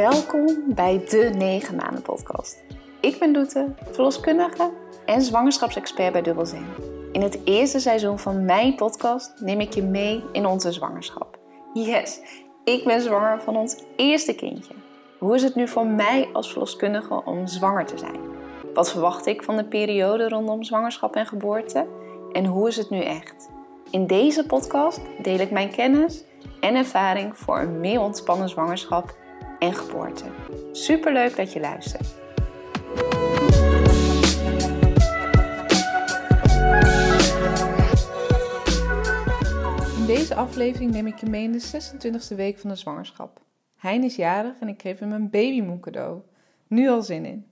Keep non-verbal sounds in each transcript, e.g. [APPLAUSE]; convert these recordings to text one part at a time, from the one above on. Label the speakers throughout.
Speaker 1: Welkom bij de 9 maanden podcast. Ik ben Doete, verloskundige en zwangerschapsexpert bij Dubbelzin. In het eerste seizoen van mijn podcast neem ik je mee in onze zwangerschap. Yes, ik ben zwanger van ons eerste kindje. Hoe is het nu voor mij als verloskundige om zwanger te zijn? Wat verwacht ik van de periode rondom zwangerschap en geboorte? En hoe is het nu echt? In deze podcast deel ik mijn kennis en ervaring voor een meer ontspannen zwangerschap en geboorte. Superleuk dat je luistert. In deze aflevering neem ik je mee in de 26e week van de zwangerschap. Hein is jarig en ik geef hem een babymoe cadeau. Nu al zin in.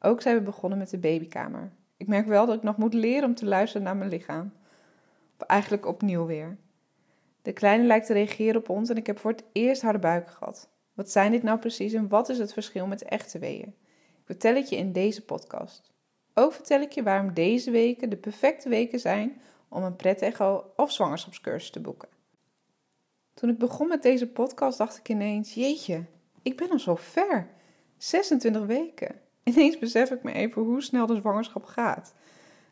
Speaker 1: Ook zijn we begonnen met de babykamer. Ik merk wel dat ik nog moet leren om te luisteren naar mijn lichaam. Eigenlijk opnieuw weer. De kleine lijkt te reageren op ons en ik heb voor het eerst harde buik gehad. Wat zijn dit nou precies en wat is het verschil met echte weeën? Ik vertel het je in deze podcast. Ook vertel ik je waarom deze weken de perfecte weken zijn om een pret-echo of zwangerschapscursus te boeken. Toen ik begon met deze podcast dacht ik ineens, jeetje, ik ben al zo ver. 26 weken. [LAUGHS] Ineens besef ik me even hoe snel de zwangerschap gaat.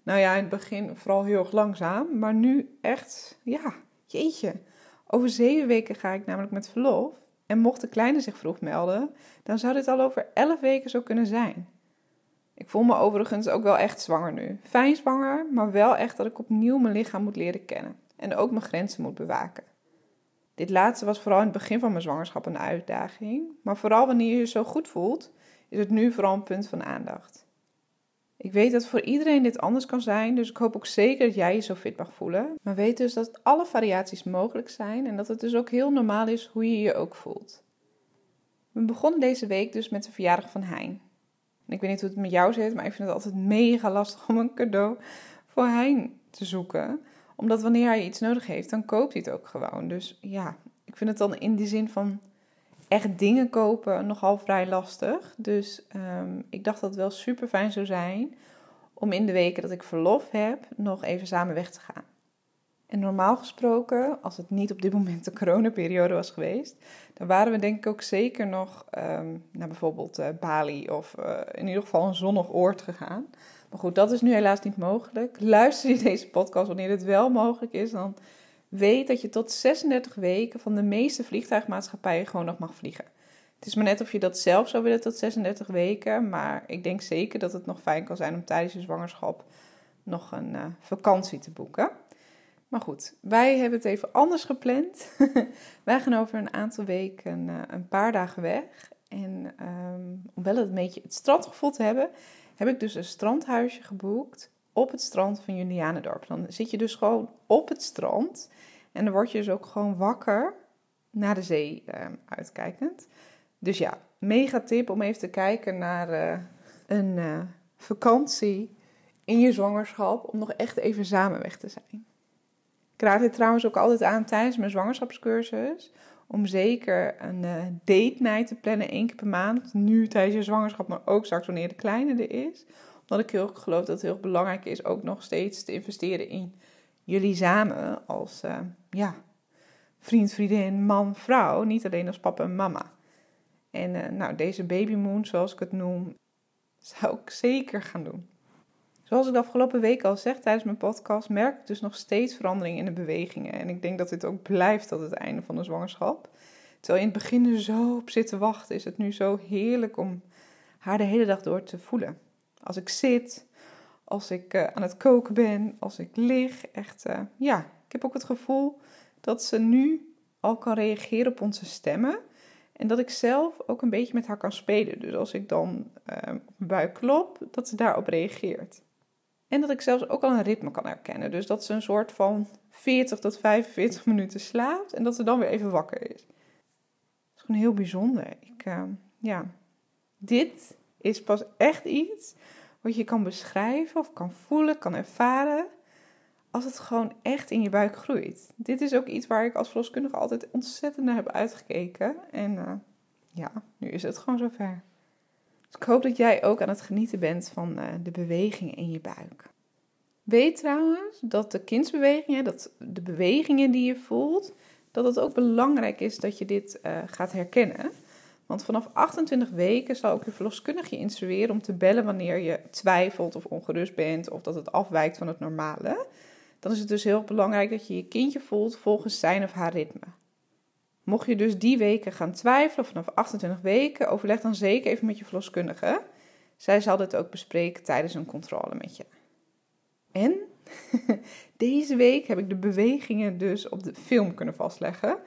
Speaker 1: Nou ja, in het begin vooral heel erg langzaam, maar nu echt, ja, jeetje. Over zeven weken ga ik namelijk met verlof. En mocht de kleine zich vroeg melden, dan zou dit al over elf weken zo kunnen zijn. Ik voel me overigens ook wel echt zwanger nu. Fijn zwanger, maar wel echt dat ik opnieuw mijn lichaam moet leren kennen. En ook mijn grenzen moet bewaken. Dit laatste was vooral in het begin van mijn zwangerschap een uitdaging. Maar vooral wanneer je je zo goed voelt, is het nu vooral een punt van aandacht. Ik weet dat voor iedereen dit anders kan zijn, dus ik hoop ook zeker dat jij je zo fit mag voelen. Maar weet dus dat alle variaties mogelijk zijn en dat het dus ook heel normaal is hoe je je ook voelt. We begonnen deze week dus met de verjaardag van Hein. En ik weet niet hoe het met jou zit, maar ik vind het altijd mega lastig om een cadeau voor Hein te zoeken. Omdat wanneer hij iets nodig heeft, dan koopt hij het ook gewoon. Dus ja, ik vind het dan in die zin van echt dingen kopen nogal vrij lastig. Dus ehm, ik dacht dat het wel super fijn zou zijn om in de weken dat ik verlof heb nog even samen weg te gaan. En normaal gesproken, als het niet op dit moment de coronaperiode was geweest, dan waren we denk ik ook zeker nog um, naar bijvoorbeeld uh, Bali of uh, in ieder geval een zonnig oord gegaan. Maar goed, dat is nu helaas niet mogelijk. Luister je deze podcast wanneer het wel mogelijk is, dan weet dat je tot 36 weken van de meeste vliegtuigmaatschappijen gewoon nog mag vliegen. Het is maar net of je dat zelf zou willen tot 36 weken, maar ik denk zeker dat het nog fijn kan zijn om tijdens je zwangerschap nog een uh, vakantie te boeken. Maar goed, wij hebben het even anders gepland. [LAUGHS] wij gaan over een aantal weken uh, een paar dagen weg. En um, om wel een beetje het strandgevoel te hebben, heb ik dus een strandhuisje geboekt op het strand van Julianendorp. Dan zit je dus gewoon op het strand en dan word je dus ook gewoon wakker naar de zee uh, uitkijkend. Dus ja, mega tip om even te kijken naar uh, een uh, vakantie in je zwangerschap om nog echt even samen weg te zijn. Ik raad dit trouwens ook altijd aan tijdens mijn zwangerschapscursus om zeker een date night te plannen één keer per maand. Nu tijdens je zwangerschap, maar ook straks wanneer de kleine er is. Omdat ik heel geloof dat het heel belangrijk is ook nog steeds te investeren in jullie samen als uh, ja, vriend, vriendin, man, vrouw. Niet alleen als papa en mama. En uh, nou, deze babymoon, zoals ik het noem, zou ik zeker gaan doen. Zoals ik de afgelopen week al zeg tijdens mijn podcast, merk ik dus nog steeds verandering in de bewegingen. En ik denk dat dit ook blijft tot het einde van de zwangerschap. Terwijl je in het begin er zo op zit te wachten, is het nu zo heerlijk om haar de hele dag door te voelen. Als ik zit, als ik uh, aan het koken ben, als ik lig, echt, uh, ja, ik heb ook het gevoel dat ze nu al kan reageren op onze stemmen. En dat ik zelf ook een beetje met haar kan spelen. Dus als ik dan uh, op mijn buik klop, dat ze daarop reageert. En dat ik zelfs ook al een ritme kan herkennen. Dus dat ze een soort van 40 tot 45 minuten slaapt en dat ze dan weer even wakker is. Dat is gewoon heel bijzonder. Ik, uh, ja, dit is pas echt iets wat je kan beschrijven of kan voelen, kan ervaren. Als het gewoon echt in je buik groeit. Dit is ook iets waar ik als verloskundige altijd ontzettend naar heb uitgekeken. En uh, ja, nu is het gewoon zover. Dus ik hoop dat jij ook aan het genieten bent van uh, de bewegingen in je buik. Weet trouwens dat de kindsbewegingen, dat de bewegingen die je voelt, dat het ook belangrijk is dat je dit uh, gaat herkennen. Want vanaf 28 weken zal ook je verloskundige je instrueren om te bellen wanneer je twijfelt of ongerust bent of dat het afwijkt van het normale. Dan is het dus heel belangrijk dat je je kindje voelt volgens zijn of haar ritme. Mocht je dus die weken gaan twijfelen, vanaf 28 weken, overleg dan zeker even met je verloskundige. Zij zal dit ook bespreken tijdens een controle met je. En [LAUGHS] deze week heb ik de bewegingen dus op de film kunnen vastleggen.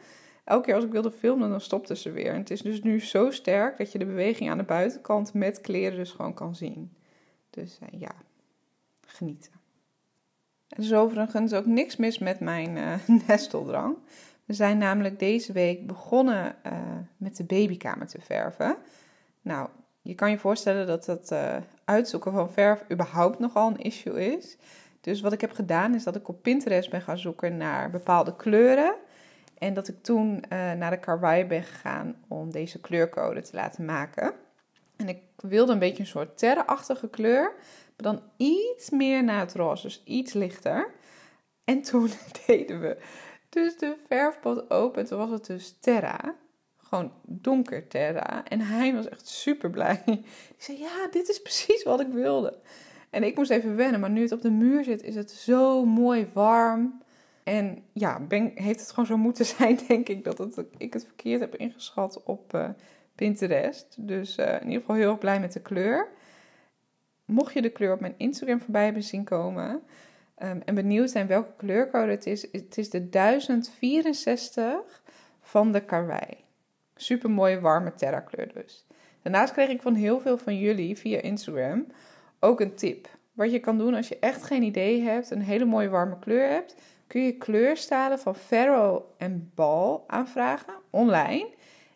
Speaker 1: Elke keer als ik wilde filmen, dan stopte ze weer. En het is dus nu zo sterk dat je de beweging aan de buitenkant met kleren dus gewoon kan zien. Dus uh, ja, genieten. Er is overigens ook niks mis met mijn uh, [LAUGHS] nesteldrang. We zijn namelijk deze week begonnen uh, met de babykamer te verven. Nou, je kan je voorstellen dat het uitzoeken van verf überhaupt nogal een issue is. Dus wat ik heb gedaan is dat ik op Pinterest ben gaan zoeken naar bepaalde kleuren. En dat ik toen uh, naar de karwei ben gegaan om deze kleurcode te laten maken. En ik wilde een beetje een soort terreachtige kleur, maar dan iets meer naar het roze, dus iets lichter. En toen [LAUGHS] deden we dus de verfpot open. Toen was het dus terra. Gewoon donker terra. En hij was echt super blij. [LAUGHS] Die zei: Ja, dit is precies wat ik wilde. En ik moest even wennen, maar nu het op de muur zit, is het zo mooi warm. En ja, ben, heeft het gewoon zo moeten [LAUGHS] zijn, denk ik, dat het, ik het verkeerd heb ingeschat op uh, Pinterest. Dus uh, in ieder geval heel erg blij met de kleur. Mocht je de kleur op mijn Instagram voorbij hebben zien komen um, en benieuwd zijn welke kleurcode het is, het is de 1064 van de Karwei. Super mooie warme terra kleur dus. Daarnaast kreeg ik van heel veel van jullie via Instagram ook een tip. Wat je kan doen als je echt geen idee hebt, een hele mooie warme kleur hebt, kun je kleurstalen van Ferro en Bal aanvragen online.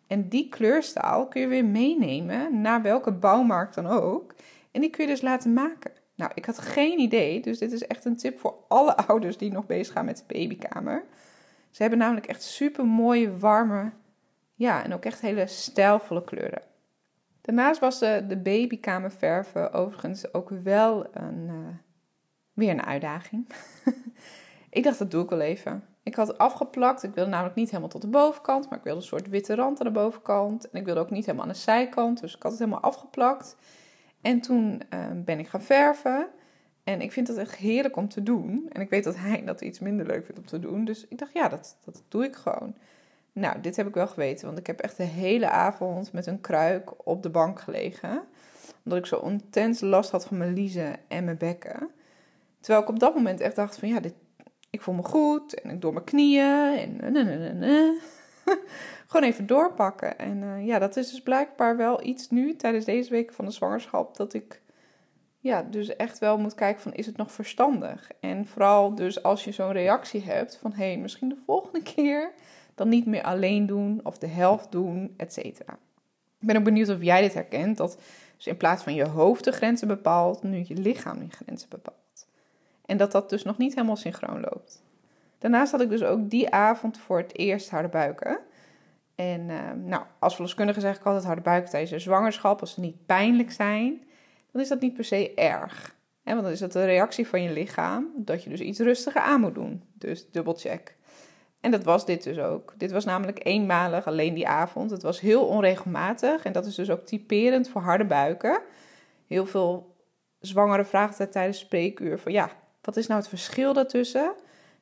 Speaker 1: En die kleurstaal kun je weer meenemen naar welke bouwmarkt dan ook. En die kun je dus laten maken. Nou, ik had geen idee, dus dit is echt een tip voor alle [LAUGHS] ouders die nog bezig gaan met de babykamer. Ze hebben namelijk echt super mooie, warme, ja, en ook echt hele stijlvolle kleuren. Daarnaast was de, de babykamer verven overigens ook wel een, uh, weer een uitdaging. [LAUGHS] ik dacht, dat doe ik wel even. Ik had afgeplakt. Ik wilde namelijk niet helemaal tot de bovenkant, maar ik wilde een soort witte rand aan de bovenkant. En ik wilde ook niet helemaal aan de zijkant, dus ik had het helemaal afgeplakt. En toen uh, ben ik gaan verven. En ik vind het echt heerlijk om te doen. En ik weet dat hij dat iets minder leuk vindt om te doen. Dus ik dacht, ja, dat, dat doe ik gewoon. Nou, dit heb ik wel geweten, want ik heb echt de hele avond met een kruik op de bank gelegen. Omdat ik zo intens last had van mijn liezen en mijn bekken. Terwijl ik op dat moment echt dacht van ja, dit, ik voel me goed en ik door mijn knieën en [LAUGHS] gewoon even doorpakken. En uh, ja, dat is dus blijkbaar wel iets nu tijdens deze week van de zwangerschap dat ik ja, dus echt wel moet kijken van is het nog verstandig? En vooral dus als je zo'n reactie hebt van hé, hey, misschien de volgende [LAUGHS] keer dan niet meer alleen doen of de helft doen, et cetera. Ik ben ook benieuwd of jij dit herkent, dat dus in plaats van je hoofd de grenzen bepaalt, nu je lichaam die grenzen bepaalt. En dat dat dus nog niet helemaal synchroon loopt. Daarnaast had ik dus ook die avond voor het eerst harde buiken. En uh, nou, als verloskundige zeg ik altijd harde buiken tijdens de zwangerschap, als ze niet pijnlijk zijn, dan is dat niet per se erg. want dan is dat de reactie van je lichaam dat je dus iets rustiger aan moet doen. Dus dubbelcheck. En dat was dit dus ook. Dit was namelijk eenmalig, alleen die avond. Het was heel onregelmatig en dat is dus ook typerend voor harde buiken. Heel veel zwangeren vragen tijdens spreekuur van ja, wat is nou het verschil daartussen?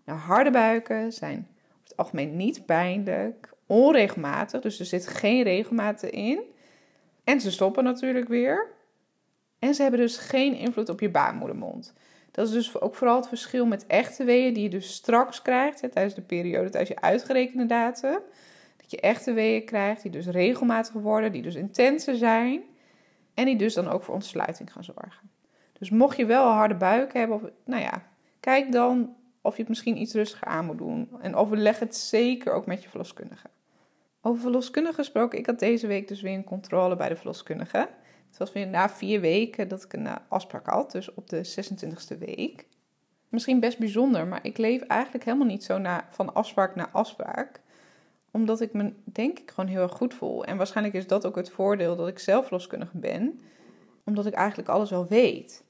Speaker 1: Nou, harde buiken zijn over het algemeen niet pijnlijk, onregelmatig, dus er zit geen regelmaat in. En ze stoppen natuurlijk weer. En ze hebben dus geen invloed op je baarmoedermond. Dat is dus ook vooral het verschil met echte weeën die je dus straks krijgt hè, tijdens de periode, tijdens je uitgerekende datum. Dat je echte weeën krijgt die dus regelmatig worden, die dus intenser zijn en die dus dan ook voor ontsluiting gaan zorgen. Dus mocht je wel een harde buik hebben, of, nou ja, kijk dan of je het misschien iets rustiger aan moet doen. En overleg het zeker ook met je verloskundige. Over verloskundige gesproken, ik had deze week dus weer een controle bij de verloskundige. Het was weer na vier weken dat ik een eh, afspraak had, dus op de 26e week. Misschien best bijzonder, maar ik leef eigenlijk helemaal niet zo na, van afspraak naar afspraak. Omdat ik me, denk ik, gewoon heel erg goed voel. En waarschijnlijk is dat ook het voordeel dat ik zelf loskundige ben. Omdat ik eigenlijk alles wel weet.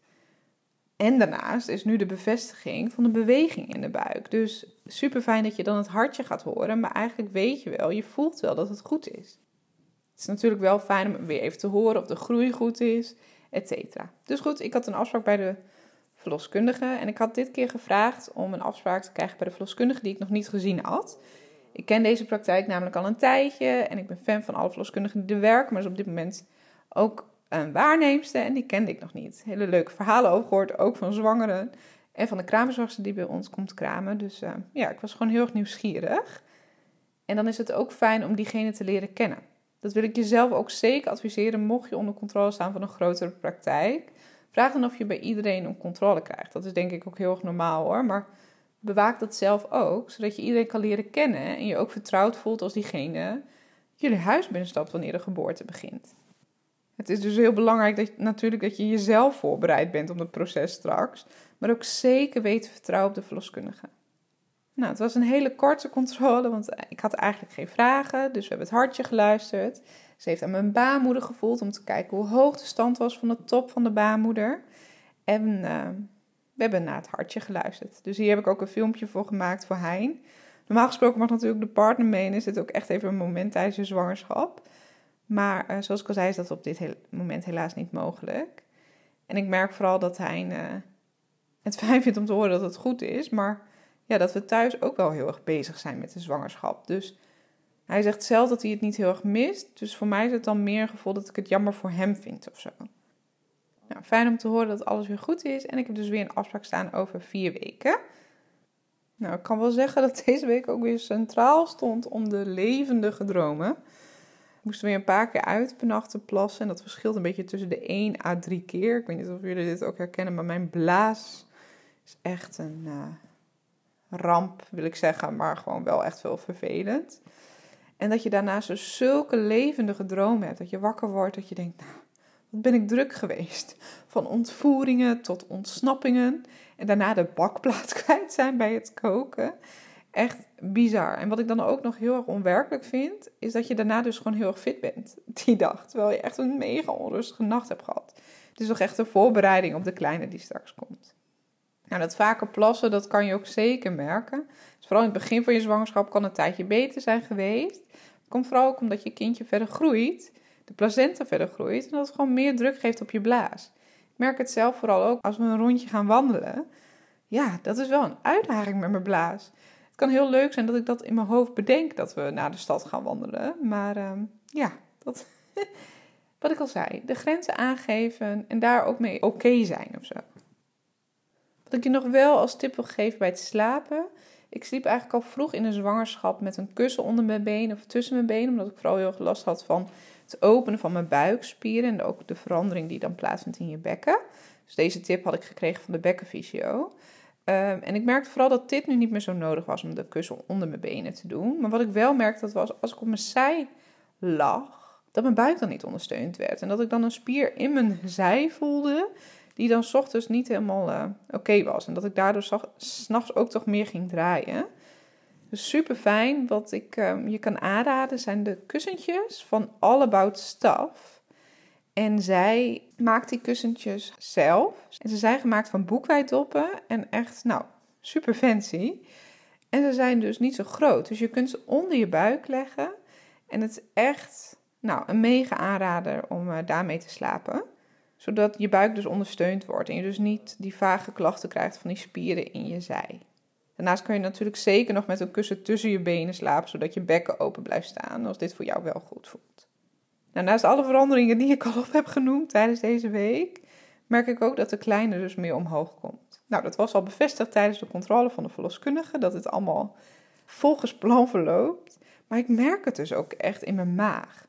Speaker 1: En daarnaast is nu de bevestiging van de beweging in de buik. Dus super fijn dat je dan het hartje gaat horen, maar eigenlijk weet je wel, je voelt wel dat het goed is. Het is natuurlijk wel fijn om weer even te horen of de groei goed is, et cetera. Dus goed, ik had een afspraak bij de verloskundige en ik had dit keer gevraagd om een afspraak te krijgen bij de verloskundige die ik nog niet gezien had. Ik ken deze praktijk namelijk al een tijdje en ik ben fan van alle verloskundigen die er werken, maar is op dit moment ook een waarneemster en die kende ik nog niet. Hele leuke verhalen over gehoord, ook van zwangeren en van de kraamzorgster die bij ons komt kramen. Dus uh, ja, ik was gewoon heel erg nieuwsgierig. En dan is het ook fijn om diegene te leren kennen. Dat wil ik jezelf ook zeker adviseren, mocht je onder controle staan van een grotere praktijk. Vraag dan of je bij iedereen een controle krijgt. Dat is denk ik ook heel erg normaal hoor. Maar bewaak dat zelf ook, zodat je iedereen kan leren kennen en je ook vertrouwd voelt als diegene jullie huis binnenstapt wanneer de geboorte begint. Het is dus heel belangrijk dat, natuurlijk dat je jezelf voorbereid bent op het proces straks, maar ook zeker weten vertrouwen op de verloskundige. Nou, het was een hele korte controle, want ik had eigenlijk geen vragen, dus we hebben het hartje geluisterd. Ze heeft aan mijn baarmoeder gevoeld om te kijken hoe hoog de stand was van de top van de baarmoeder. En uh, we hebben naar het hartje geluisterd. Dus hier heb ik ook een filmpje voor gemaakt voor Hein. Normaal gesproken mag natuurlijk de partner mee en is dit ook echt even een moment tijdens je zwangerschap. Maar uh, zoals ik al zei, is dat op dit moment helaas niet mogelijk. En ik merk vooral dat hij uh, het [LAUGHS] fijn vindt om te horen dat het goed is. Maar ja, dat we thuis ook wel heel erg bezig zijn met de zwangerschap. Dus hij zegt zelf dat hij het niet heel erg mist. Dus voor mij is het dan meer een gevoel dat ik het jammer voor hem vind of zo. Nou, fijn om te horen dat alles weer goed is. En ik heb dus weer een afspraak staan over vier weken. Nou, ik kan wel zeggen dat deze week ook weer centraal stond om de levendige dromen moesten weer een paar keer uit per nacht plassen. En dat verschilt een beetje tussen de 1 à 3 keer. Ik weet niet of jullie dit ook herkennen, maar mijn blaas is echt een uh, ramp, wil ik zeggen. Maar gewoon wel echt veel vervelend. En dat je daarnaast dus zulke levendige dromen hebt. Dat je wakker wordt, dat je denkt, nou, wat ben ik druk geweest. Van ontvoeringen tot ontsnappingen. En daarna de bakplaats [LAUGHS] kwijt zijn bij het koken echt bizar. En wat ik dan ook nog heel erg onwerkelijk vind, is dat je daarna dus gewoon heel erg fit bent [LAUGHS] die dag. Terwijl je echt een mega onrustige nacht hebt gehad. Het is toch echt een voorbereiding op de kleine die straks komt. Nou, dat vaker plassen, dat kan je ook zeker merken. Dus vooral in het begin van je zwangerschap kan een tijdje beter zijn geweest. Het komt vooral ook omdat je kindje verder groeit, de placenta verder groeit en dat het gewoon meer druk geeft op je blaas. Ik merk het zelf vooral ook als we een rondje gaan wandelen. Ja, dat is wel een uitdaging met mijn blaas kan heel leuk zijn dat ik dat in mijn hoofd bedenk dat we naar de stad gaan wandelen. Maar uh, ja, dat, [LAUGHS] wat ik al zei, de grenzen aangeven en daar ook mee oké zijn of zo. Wat ik je nog wel als tip wil geven bij het slapen. Ik sliep eigenlijk al vroeg in de zwangerschap met een kussen onder mijn benen of tussen mijn benen. Omdat ik vooral heel veel last had van het openen van mijn buikspieren. En ook de verandering die dan plaatsvindt in je bekken. Dus deze tip had ik gekregen van de bekkenfysio. Ehm, en ik merkte vooral dat dit nu niet meer zo nodig was om de kussen onder mijn benen te doen. Maar wat ik wel merkte, dat was als ik op mijn zij lag, dat mijn buik dan niet ondersteund werd. En dat ik dan een spier in mijn zij voelde, die dan s ochtends niet helemaal uh, oké was. En dat ik daardoor s'nachts ook toch meer ging draaien. Dus super fijn. Wat ik um, je kan aanraden zijn de kussentjes van All About Stuff. En zij maakt die kussentjes zelf. En ze zijn gemaakt van boekwijdoppen en echt, nou, super fancy. En ze zijn dus niet zo groot. Dus je kunt ze onder je buik leggen. En het is echt, nou, een mega aanrader om uh, daarmee te slapen. Zodat je buik dus ondersteund wordt en je dus niet die vage klachten krijgt van die spieren in je zij. Daarnaast kun je natuurlijk zeker nog met een kussen tussen je benen slapen, zodat je bekken open blijft staan, als dit voor jou wel goed voelt. Nou, naast alle veranderingen die ik al op heb genoemd tijdens deze week, merk ik ook dat de kleine dus meer omhoog komt. Nou, dat was al bevestigd tijdens de controle van de verloskundige, dat het allemaal volgens plan verloopt. Maar ik merk het dus ook echt in mijn maag.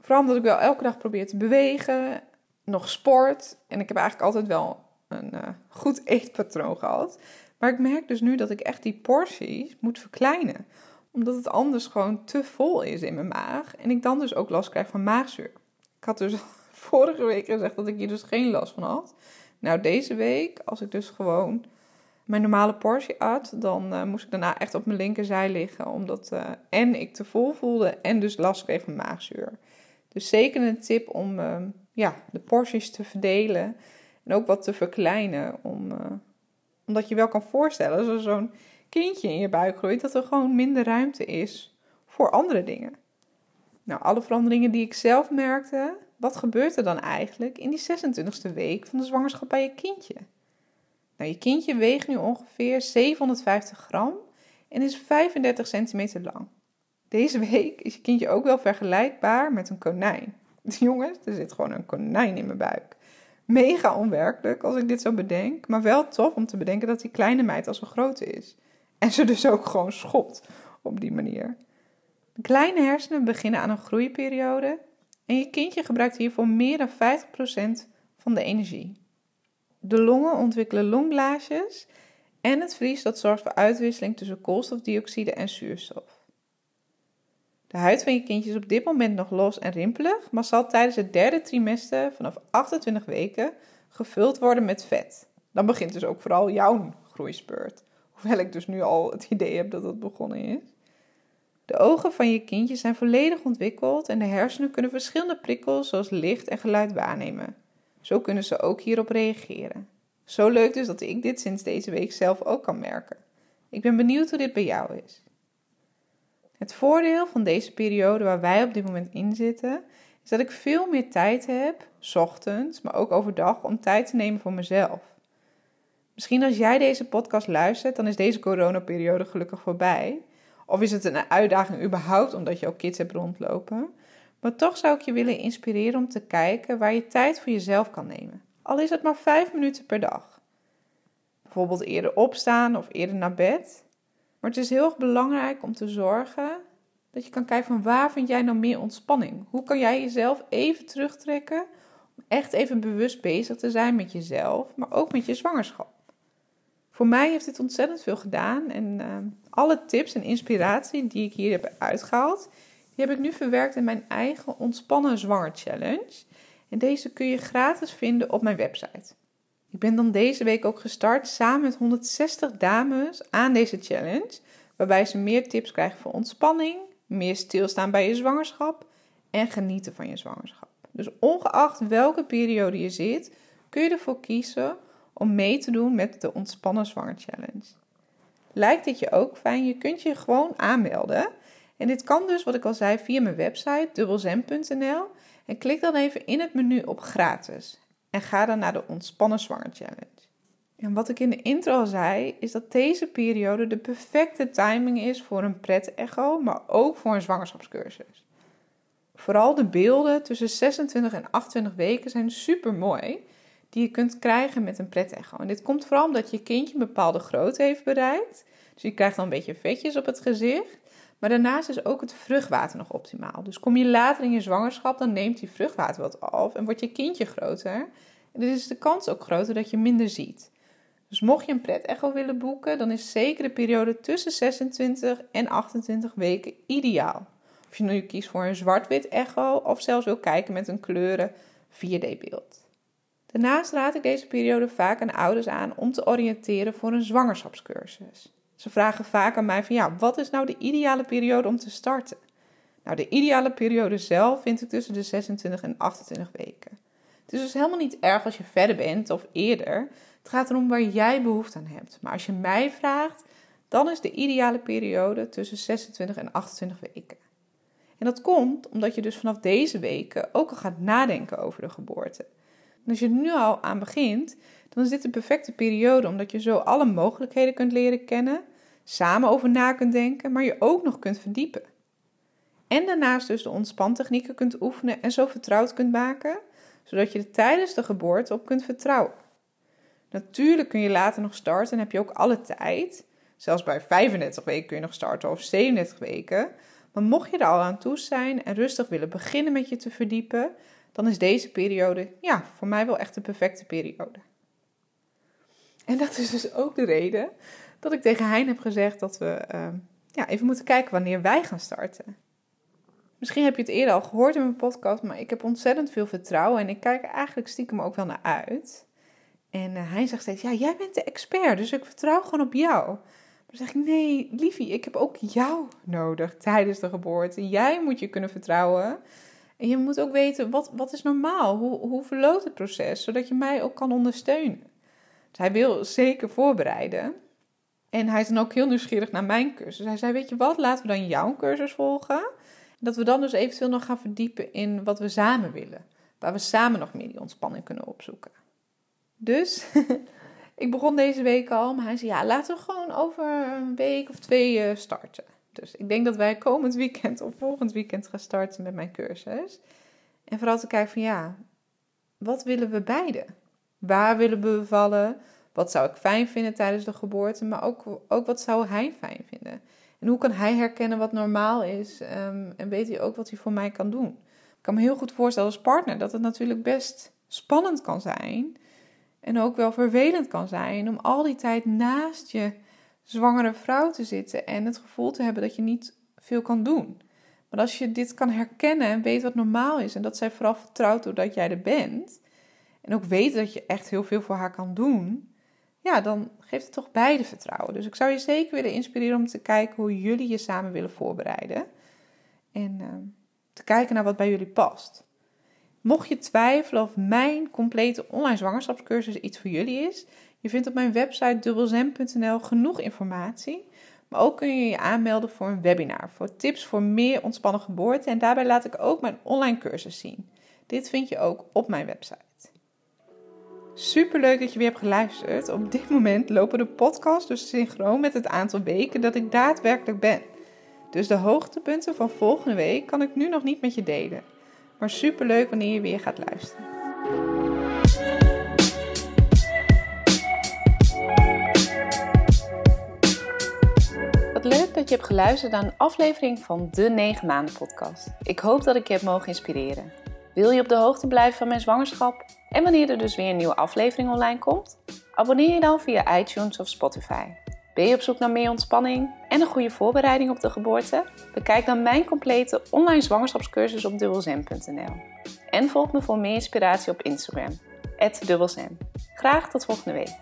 Speaker 1: Vooral omdat ik wel elke dag probeer te bewegen, nog sport. En ik heb eigenlijk altijd wel een uh, goed [LAUGHS] eetpatroon gehad. Maar ik merk dus nu dat ik echt die porties moet verkleinen omdat het anders gewoon te vol is in mijn maag. En ik dan dus ook last krijg van maagzuur. Ik had dus [LAUGHS] vorige week gezegd dat ik hier dus geen last van had. Nou, deze week, als ik dus gewoon mijn normale portie at, dan uh, moest ik daarna echt op mijn linkerzij liggen. Omdat uh, en ik te vol voelde en dus last kreeg van maagzuur. Dus zeker een tip om uh, ja, de porties te verdelen en ook wat te verkleinen. Om, omdat je wel kan voorstellen, zo'n kindje in je buik groeit, dat er gewoon minder ruimte is voor andere dingen. Nou, alle veranderingen die ik zelf merkte, wat gebeurt er dan eigenlijk in die 26e week van de zwangerschap bij je kindje? Nou, je kindje weegt nu ongeveer 750 gram en is 35 centimeter lang. Deze week is je kindje ook wel vergelijkbaar met een konijn. [LAUGHS] Jongens, er zit gewoon een konijn in mijn buik. Mega onwerkelijk als ik dit zo bedenk, maar wel tof om te bedenken dat die kleine meid al zo groot is. En ze dus ook gewoon schopt op die manier. Kleine hersenen beginnen aan een groeiperiode en je kindje gebruikt hiervoor meer dan 50% van de energie. De longen ontwikkelen longblaasjes en het vlies dat zorgt voor uitwisseling tussen koolstofdioxide en zuurstof. De huid van je kindje is op dit moment nog los en rimpelig, maar zal tijdens het derde trimester vanaf 28 weken gevuld worden met vet. Dan begint dus ook vooral jouw groeispeurt. Hoewel ik dus nu al het idee heb dat het begonnen is. De ogen van je kindje zijn volledig ontwikkeld en de hersenen kunnen verschillende prikkels zoals licht en geluid waarnemen. Zo kunnen ze ook hierop reageren. Zo leuk dus dat ik dit sinds deze week zelf ook kan merken. Ik ben benieuwd hoe dit bij jou is. Het voordeel van deze periode waar wij op dit moment in zitten, is dat ik veel meer tijd heb, ochtends, maar ook overdag, om tijd te nemen voor mezelf. Misschien als jij deze podcast luistert, dan is deze coronaperiode gelukkig voorbij. Of is het een uitdaging überhaupt omdat je ook kids hebt rondlopen. Maar toch zou ik je willen inspireren om te kijken waar je tijd voor jezelf kan nemen. Al is het maar vijf minuten per dag. Bijvoorbeeld eerder opstaan of eerder naar bed. Maar het is heel erg belangrijk om te zorgen dat je kan kijken van waar vind jij nou meer ontspanning? Hoe kan jij jezelf even terugtrekken om echt even bewust bezig te zijn met jezelf, maar ook met je zwangerschap? Voor mij heeft dit ontzettend veel gedaan en ehm, alle tips en inspiratie die ik hier heb uitgehaald, die heb ik nu verwerkt in mijn eigen ontspannen zwanger challenge. En deze kun je gratis vinden op mijn website. Ik ben dan deze week ook gestart samen met 160 dames aan deze challenge, waarbij ze meer tips krijgen voor ontspanning, meer stilstaan bij je zwangerschap en genieten van je zwangerschap. Dus ongeacht welke periode je zit, kun je ervoor kiezen om mee te doen met de Ontspannen Zwanger Challenge. Lijkt dit je ook fijn? Je kunt je gewoon aanmelden. En dit kan dus, wat ik al zei, via mijn website dubbelzem.nl. En klik dan even in het menu op gratis. En ga dan naar de Ontspannen Zwanger Challenge. En wat ik in de intro al zei, is dat deze periode de perfecte timing is voor een pret-echo, maar ook voor een zwangerschapscursus. Vooral de beelden tussen 26 en 28 weken zijn super mooi die je kunt krijgen met een pret-echo. En dit komt vooral omdat je kindje een bepaalde grootte heeft bereikt. Dus je krijgt dan een beetje vetjes op het gezicht. Maar daarnaast is ook het vruchtwater nog optimaal. Dus kom je later in je zwangerschap, dan neemt die vruchtwater wat af en wordt je kindje groter. En dan is de kans ook groter dat je minder ziet. Dus mocht je een pret-echo willen boeken, dan is zeker de periode tussen 26 en 28 weken ideaal. Of je nu kiest voor een zwart-wit echo of zelfs wil kijken met een kleuren 4D-beeld. Daarnaast raad ik deze periode vaak aan ouders aan om te oriënteren voor een zwangerschapscursus. Ze vragen vaak aan mij van ja, wat is nou de ideale periode om te starten? Nou, de ideale periode zelf vind ik tussen de 26 en 28 weken. Het is dus helemaal niet erg als je verder bent of eerder. Het gaat erom waar jij behoefte aan hebt. Maar als je mij vraagt, dan is de ideale periode tussen 26 en 28 weken. En dat komt omdat je dus vanaf deze weken ook al gaat nadenken over de geboorte. En als je er nu al aan begint, dan is dit de perfecte periode omdat je zo alle mogelijkheden kunt leren kennen, samen over na kunt denken, maar je ook nog kunt verdiepen. En daarnaast dus de ontspantechnieken kunt oefenen en zo vertrouwd kunt maken, zodat je er tijdens de geboorte op kunt vertrouwen. Natuurlijk kun je later nog starten en heb je ook alle tijd. Zelfs bij 35 weken kun je nog starten of 37 weken. Maar mocht je er al aan toe zijn en rustig willen beginnen met je te verdiepen, dan is deze periode, ja, voor mij wel echt de perfecte periode. En dat is dus ook de reden dat ik tegen Hein heb gezegd dat we ehm, ja, even moeten kijken wanneer wij gaan starten. Misschien heb je het eerder al gehoord in mijn podcast, maar ik heb ontzettend veel vertrouwen en ik kijk er eigenlijk stiekem ook wel naar uit. En uh, hij zegt steeds, ja, jij bent de expert, dus ik vertrouw gewoon op jou. Maar dan zeg ik, nee, liefie, ik heb ook jou nodig tijdens de geboorte. Jij moet je kunnen vertrouwen. En je moet ook weten, wat, wat is normaal? Hoe, hoe verloopt het proces? Zodat je mij ook kan ondersteunen. Dus hij wil zeker voorbereiden. En hij is dan ook heel nieuwsgierig naar mijn cursus. Hij zei, weet je wat, laten we dan jouw cursus volgen. Dat we dan dus eventueel nog gaan verdiepen in wat we samen willen. Waar we samen nog meer die ontspanning kunnen opzoeken. Dus [LAUGHS] ik begon deze week al, maar hij zei ja, laten we gewoon over een week of twee eh, starten. Dus ik denk dat wij komend weekend of volgend weekend gaan starten met mijn cursus. En vooral te kijken van ja, wat willen we beide? Waar willen we bevallen? Wat zou ik fijn vinden tijdens de geboorte? Maar ook, ook wat zou hij fijn vinden? En hoe kan hij herkennen wat normaal is? Um, en weet hij ook wat hij voor mij kan doen? Ik kan me heel goed voorstellen als partner dat het natuurlijk best spannend kan zijn. En ook wel vervelend kan zijn om al die tijd naast je zwangere vrouw te zitten en het gevoel te hebben dat je niet veel kan doen. Maar als je dit kan herkennen en weet wat normaal is en dat zij vooral vertrouwt doordat jij er bent en ook weet dat je echt heel veel voor haar kan doen, ja, dan geeft het toch beide vertrouwen. Dus ik zou je zeker willen inspireren om te kijken hoe jullie je samen willen voorbereiden en uh, te kijken naar wat bij jullie past. Mocht je twijfelen of mijn complete online zwangerschapscursus iets voor jullie is, je vindt op mijn website dubbelzem.nl genoeg informatie. Maar ook kun je je aanmelden voor een webinar voor tips voor meer ontspannen geboorte. En daarbij laat ik ook mijn online cursus zien. Dit vind je ook op mijn website. Super leuk dat je weer hebt geluisterd. Op dit moment lopen de podcasts dus synchroon met het aantal weken dat ik daadwerkelijk ben. Dus de hoogtepunten van volgende week kan ik nu nog niet met je delen. Maar super leuk wanneer je weer gaat luisteren. Leuk dat je hebt geluisterd naar een aflevering van de 9 maanden podcast. Ik hoop dat ik je heb mogen inspireren. Wil je op de hoogte blijven van mijn zwangerschap en wanneer er dus weer een nieuwe aflevering online komt? Abonneer je dan via iTunes of Spotify. Ben je op zoek naar meer ontspanning en een goede voorbereiding op de geboorte? Bekijk dan mijn complete online zwangerschapscursus op dubbelzem.nl. En volg me voor meer inspiratie op Instagram, dubbelzem. Graag tot volgende week.